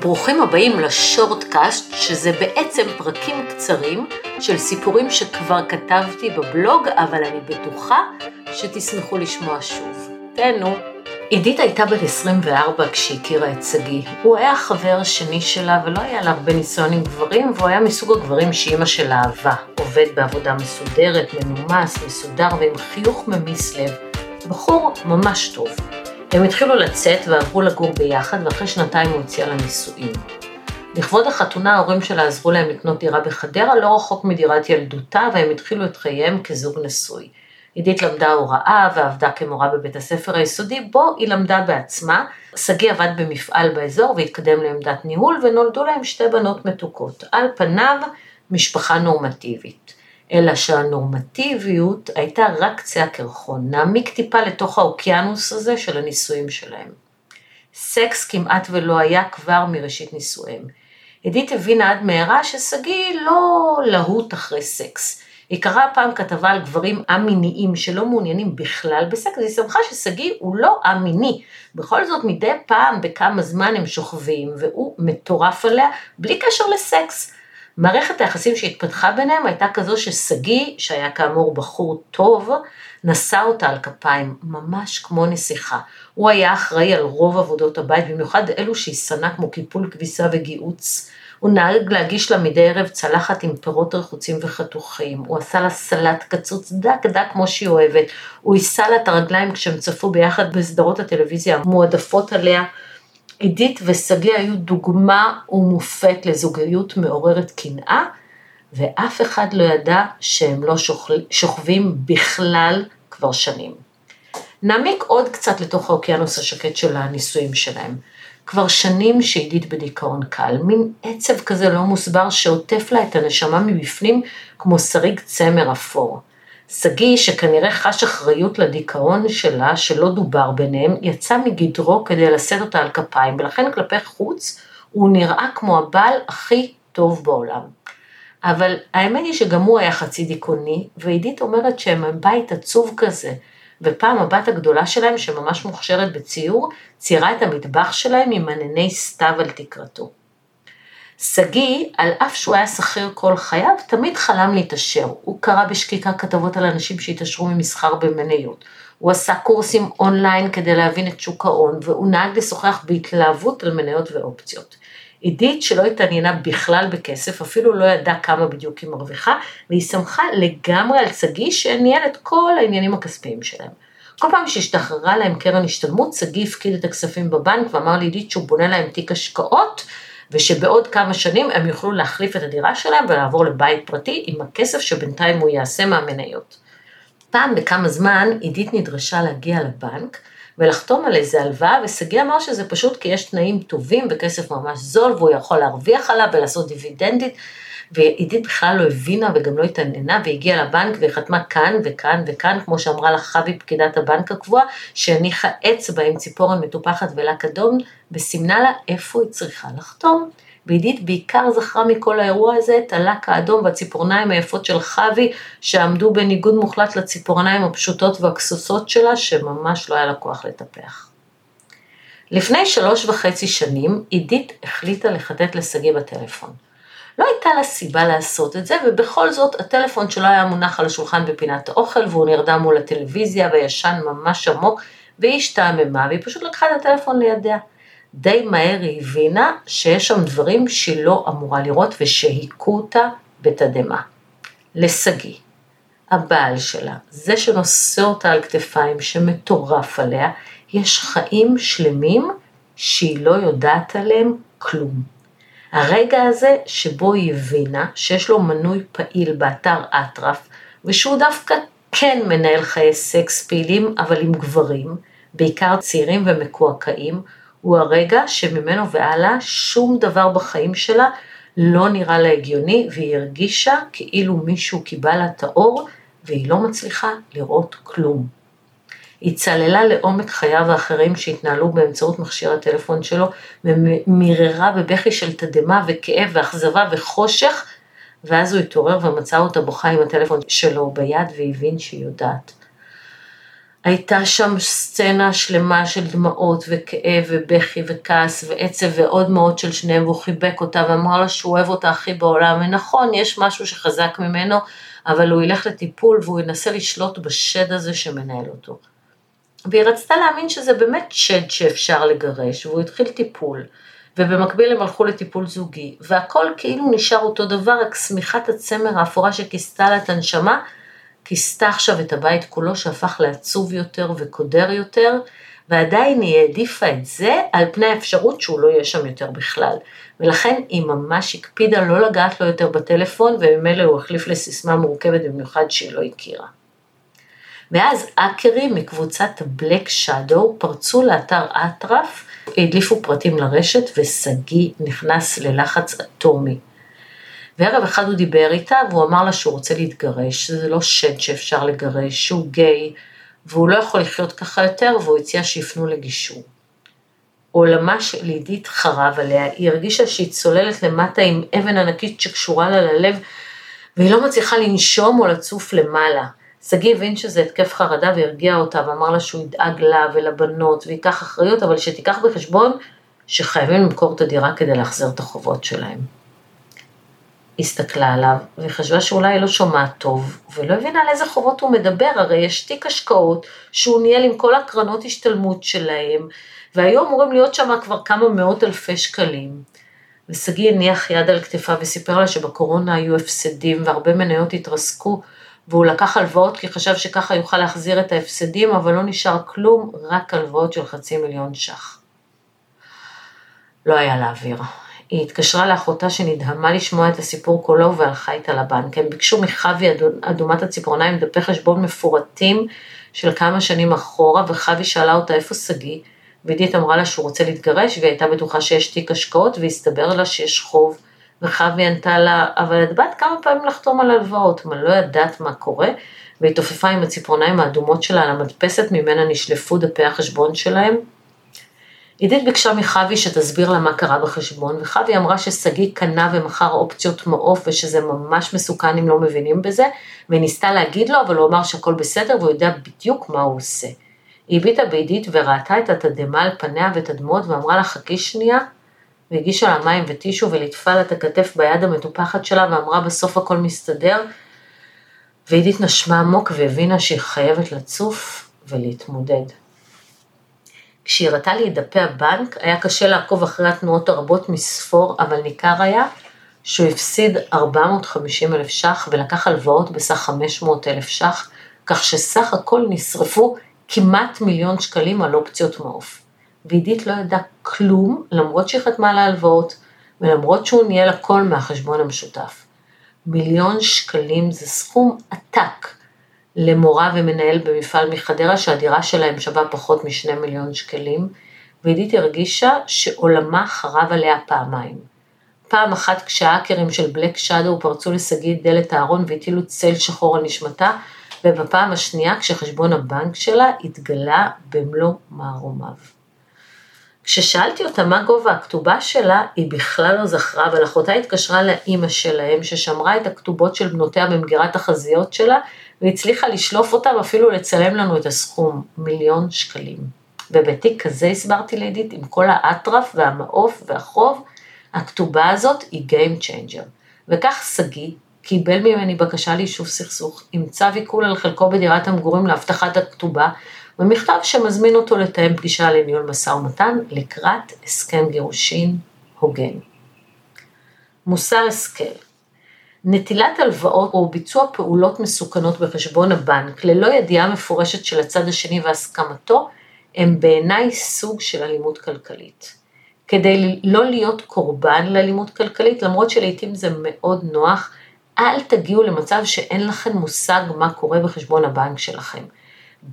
ברוכים הבאים לשורטקאסט, שזה בעצם פרקים קצרים של סיפורים שכבר כתבתי בבלוג, אבל אני בטוחה שתשמחו לשמוע שוב. תהנו. עידית הייתה בת 24 כשהכירה את שגיא. הוא היה חבר שני שלה ולא היה לה הרבה ניסיון עם גברים, והוא היה מסוג הגברים שאימא שלה אהבה. עובד בעבודה מסודרת, מנומס, מסודר ועם חיוך ממיס לב. בחור ממש טוב. הם התחילו לצאת ועברו לגור ביחד, ואחרי שנתיים הוא הציע לה נישואים. לכבוד החתונה ההורים שלה עזרו להם לקנות דירה בחדרה, לא רחוק מדירת ילדותה, והם התחילו את חייהם כזוג נשוי. עידית למדה הוראה ועבדה כמורה בבית הספר היסודי, בו היא למדה בעצמה. שגיא עבד במפעל באזור והתקדם לעמדת ניהול, ונולדו להם שתי בנות מתוקות. על פניו, משפחה נורמטיבית. אלא שהנורמטיביות הייתה רק קצה הקרחון, נעמיק טיפה לתוך האוקיינוס הזה של הנישואים שלהם. סקס כמעט ולא היה כבר מראשית נישואיהם. עדית הבינה עד מהרה ששגיא לא להוט אחרי סקס. היא קראה פעם כתבה על גברים א-מיניים שלא מעוניינים בכלל בסקס, היא שמחה ששגיא הוא לא א-מיני. בכל זאת מדי פעם בכמה זמן הם שוכבים והוא מטורף עליה בלי קשר לסקס. מערכת היחסים שהתפתחה ביניהם הייתה כזו ששגיא, שהיה כאמור בחור טוב, נשא אותה על כפיים, ממש כמו נסיכה. הוא היה אחראי על רוב עבודות הבית, במיוחד אלו שהיא שנא כמו קיפול כביסה וגיהוץ. הוא נהג להגיש לה מדי ערב צלחת עם פירות רחוצים וחתוכים, הוא עשה לה סלט קצוץ דק דק כמו שהיא אוהבת, הוא יישא לה את הרגליים כשהם צפו ביחד בסדרות הטלוויזיה המועדפות עליה. עידית ושגיא היו דוגמה ומופת לזוגיות מעוררת קנאה, ואף אחד לא ידע שהם לא שוכבים בכלל כבר שנים. נעמיק עוד קצת לתוך האוקיינוס השקט של הנישואים שלהם. כבר שנים שעידית בדיכאון קל, מין עצב כזה לא מוסבר שעוטף לה את הנשמה מבפנים כמו שריג צמר אפור. שגיא, שכנראה חש אחריות לדיכאון שלה, שלא דובר ביניהם, יצא מגדרו כדי לשאת אותה על כפיים, ולכן כלפי חוץ הוא נראה כמו הבעל הכי טוב בעולם. אבל האמת היא שגם הוא היה חצי דיכאוני, ועידית אומרת שהם בית עצוב כזה, ופעם הבת הגדולה שלהם, שממש מוכשרת בציור, ציירה את המטבח שלהם עם ענני סתיו על תקרתו. שגיא, על אף שהוא היה שכיר כל חייו, תמיד חלם להתעשר. הוא קרא בשקיקה כתבות על אנשים שהתעשרו ממסחר במניות. הוא עשה קורסים אונליין כדי להבין את שוק ההון, והוא נהג לשוחח בהתלהבות על מניות ואופציות. עידית, שלא התעניינה בכלל בכסף, אפילו לא ידעה כמה בדיוק היא מרוויחה, והיא שמחה לגמרי על שגיא שניהל את כל העניינים הכספיים שלהם. כל פעם שהשתחררה להם קרן השתלמות, שגיא הפקיד את הכספים בבנק ואמר לעידית שהוא בונה להם תיק השקעות, ושבעוד כמה שנים הם יוכלו להחליף את הדירה שלהם ולעבור לבית פרטי עם הכסף שבינתיים הוא יעשה מהמניות. פעם בכמה זמן עידית נדרשה להגיע לבנק ולחתום על איזה הלוואה, ושגיא אמר שזה פשוט כי יש תנאים טובים וכסף ממש זול והוא יכול להרוויח עליו ולעשות דיבידנדית, ועידית בכלל לא הבינה וגם לא התעניינה והגיעה לבנק וחתמה כאן וכאן וכאן, כמו שאמרה לך חוי פקידת הבנק הקבועה, שהניחה אצבע עם ציפורן מטופחת ולק אדום, וסימנה לה איפה היא צריכה לחתום. ועידית בעיקר זכרה מכל האירוע הזה את הלק האדום והציפורניים היפות של חוי, שעמדו בניגוד מוחלט לציפורניים הפשוטות והכסוסות שלה, שממש לא היה לה כוח לטפח. לפני שלוש וחצי שנים, עידית החליטה לחטט לשגיא בטלפון. לא הייתה לה סיבה לעשות את זה, ובכל זאת הטלפון שלו היה מונח על השולחן בפינת האוכל, והוא נרדם מול הטלוויזיה וישן ממש עמוק, והיא השתעממה, והיא פשוט לקחה את הטלפון לידיה. די מהר היא הבינה שיש שם דברים שהיא לא אמורה לראות ושהיכו אותה בתדהמה. לשגיא, הבעל שלה, זה שנושא אותה על כתפיים, שמטורף עליה, יש חיים שלמים שהיא לא יודעת עליהם כלום. הרגע הזה שבו היא הבינה שיש לו מנוי פעיל באתר אטרף, ושהוא דווקא כן מנהל חיי סקס פעילים, אבל עם גברים, בעיקר צעירים ומקועקעים, הוא הרגע שממנו והלאה שום דבר בחיים שלה לא נראה לה הגיוני, והיא הרגישה כאילו מישהו קיבל לה את האור, והיא לא מצליחה לראות כלום. היא צללה לעומק חייו האחרים שהתנהלו באמצעות מכשיר הטלפון שלו, ומיררה בבכי של תדהמה וכאב ואכזבה וחושך, ואז הוא התעורר ומצא אותה בוכה עם הטלפון שלו ביד והבין שהיא יודעת. הייתה שם סצנה שלמה של דמעות וכאב ובכי וכעס ועצב ועוד מאוד של שניהם והוא חיבק אותה ואמר לה שהוא אוהב אותה הכי בעולם. ונכון יש משהו שחזק ממנו אבל הוא ילך לטיפול והוא ינסה לשלוט בשד הזה שמנהל אותו. והיא רצתה להאמין שזה באמת שד שאפשר לגרש והוא התחיל טיפול. ובמקביל הם הלכו לטיפול זוגי. והכל כאילו נשאר אותו דבר רק שמיכת הצמר האפורה שכיסתה לה את הנשמה כיסתה עכשיו את הבית כולו שהפך לעצוב יותר וקודר יותר, ועדיין היא העדיפה את זה על פני האפשרות שהוא לא יהיה שם יותר בכלל. ולכן היא ממש הקפידה לא לגעת לו יותר בטלפון, וממילא הוא החליף לסיסמה מורכבת במיוחד שהיא לא הכירה. ואז אקרים מקבוצת בלק שדו פרצו לאתר אטרף, הדליפו פרטים לרשת ושגיא נכנס ללחץ אטומי. וערב אחד הוא דיבר איתה והוא אמר לה שהוא רוצה להתגרש, שזה לא שד שאפשר לגרש, שהוא גיי והוא לא יכול לחיות ככה יותר והוא הציע שיפנו לגישור. עולמה של עידית חרב עליה, היא הרגישה שהיא צוללת למטה עם אבן ענקית שקשורה לה ללב והיא לא מצליחה לנשום או לצוף למעלה. שגיא הבין שזה התקף חרדה והרגיע אותה ואמר לה שהוא ידאג לה ולבנות וייקח אחריות, אבל שתיקח בחשבון שחייבים למכור את הדירה כדי להחזיר את החובות שלהם. הסתכלה עליו וחשבה שאולי היא לא שומעת טוב, ולא הבינה על איזה חובות הוא מדבר, הרי יש תיק השקעות שהוא ניהל עם כל הקרנות השתלמות שלהם, והיו אמורים להיות שם כבר כמה מאות אלפי שקלים. ושגיא הניח יד על כתפיו וסיפר לה שבקורונה היו הפסדים והרבה מניות התרסקו, והוא לקח הלוואות כי חשב שככה יוכל להחזיר את ההפסדים, אבל לא נשאר כלום, רק הלוואות של חצי מיליון ש"ח. לא היה לאוויר. היא התקשרה לאחותה שנדהמה לשמוע את הסיפור כולו והלכה איתה לבנק. הם ביקשו מחווי אדומת הציפורניים דפי חשבון מפורטים של כמה שנים אחורה, וחווי שאלה אותה איפה שגיא, ועידית אמרה לה שהוא רוצה להתגרש, והיא הייתה בטוחה שיש תיק השקעות, והסתבר לה שיש חוב, וחווי ענתה לה, אבל את באת כמה פעמים לחתום על הלוואות, מה לא ידעת מה קורה, והיא תופפה עם הציפורניים האדומות שלה על המדפסת ממנה נשלפו דפי החשבון שלהם, עידית ביקשה מחווי שתסביר לה מה קרה בחשבון, וחווי אמרה ששגיא קנה ומכר אופציות מעוף ושזה ממש מסוכן אם לא מבינים בזה, וניסתה להגיד לו, אבל הוא אמר שהכל בסדר והוא יודע בדיוק מה הוא עושה. היא הביטה בעידית וראתה את התדהמה על פניה ואת הדמעות ואמרה לה חכי שנייה, והגישה לה מים וטישו וליטפה לה את הכתף ביד המטופחת שלה ואמרה בסוף הכל מסתדר, ועידית נשמה עמוק והבינה שהיא חייבת לצוף ולהתמודד. כשהיא הראתה לי את דפי הבנק, היה קשה לעקוב אחרי התנועות הרבות מספור, אבל ניכר היה שהוא הפסיד 450 אלף ש"ח ולקח הלוואות בסך 500 אלף ש"ח, כך שסך הכל נשרפו כמעט מיליון שקלים על אופציות מעוף. ועידית לא ידעה כלום, למרות שהיא חתמה על ההלוואות, ולמרות שהוא ניהל הכל מהחשבון המשותף. מיליון שקלים זה סכום עתק, למורה ומנהל במפעל מחדרה שהדירה שלהם שווה פחות משני מיליון שקלים, ועידית הרגישה שעולמה חרב עליה פעמיים. פעם אחת כשהאקרים של בלק שדו פרצו לשגיא דלת הארון והטילו צל שחור על נשמתה, ובפעם השנייה כשחשבון הבנק שלה התגלה במלוא מערומיו. כששאלתי אותה מה גובה הכתובה שלה, היא בכלל לא זכרה, אבל אחותה התקשרה לאימא שלהם, ששמרה את הכתובות של בנותיה במגירת החזיות שלה, והצליחה לשלוף אותם, אפילו לצלם לנו את הסכום, מיליון שקלים. ובתיק כזה הסברתי לעידית, עם כל האטרף והמעוף והחוב, הכתובה הזאת היא Game Changer. וכך שגיא קיבל ממני בקשה ליישוב סכסוך, עם צו עיכול על חלקו בדירת המגורים להבטחת הכתובה, ומכתב שמזמין אותו לתאם פגישה לניהול משא ומתן לקראת הסכם גירושין הוגן. מוסר השכל נטילת הלוואות או ביצוע פעולות מסוכנות בחשבון הבנק ללא ידיעה מפורשת של הצד השני והסכמתו, הם בעיניי סוג של אלימות כלכלית. כדי לא להיות קורבן לאלימות כלכלית, למרות שלעיתים זה מאוד נוח, אל תגיעו למצב שאין לכם מושג מה קורה בחשבון הבנק שלכם.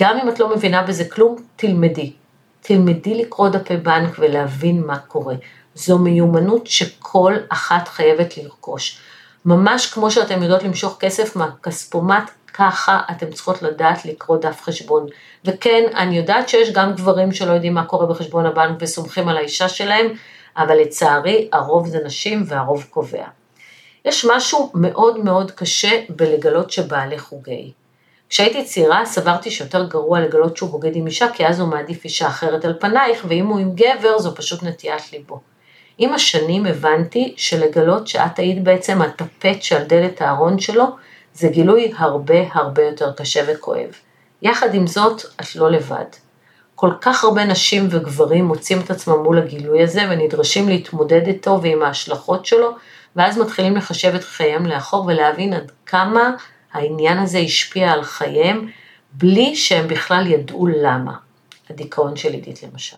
גם אם את לא מבינה בזה כלום, תלמדי. תלמדי לקרוא דפי בנק ולהבין מה קורה. זו מיומנות שכל אחת חייבת לרכוש. ממש כמו שאתן יודעות למשוך כסף מהכספומט, ככה אתן צריכות לדעת לקרוא דף חשבון. וכן, אני יודעת שיש גם גברים שלא יודעים מה קורה בחשבון הבנק וסומכים על האישה שלהם, אבל לצערי הרוב זה נשים והרוב קובע. יש משהו מאוד מאוד קשה בלגלות שבעלך הוא גיי. כשהייתי צעירה סברתי שיותר גרוע לגלות שהוא בוגד עם אישה, כי אז הוא מעדיף אישה אחרת על פנייך, ואם הוא עם גבר זו פשוט נטיית ליבו. עם השנים הבנתי שלגלות שאת היית בעצם הטפט שעל דלת הארון שלו, זה גילוי הרבה הרבה יותר קשה וכואב. יחד עם זאת, את לא לבד. כל כך הרבה נשים וגברים מוצאים את עצמם מול הגילוי הזה ונדרשים להתמודד איתו ועם ההשלכות שלו, ואז מתחילים לחשב את חייהם לאחור ולהבין עד כמה העניין הזה השפיע על חייהם, בלי שהם בכלל ידעו למה. הדיכאון של עידית למשל.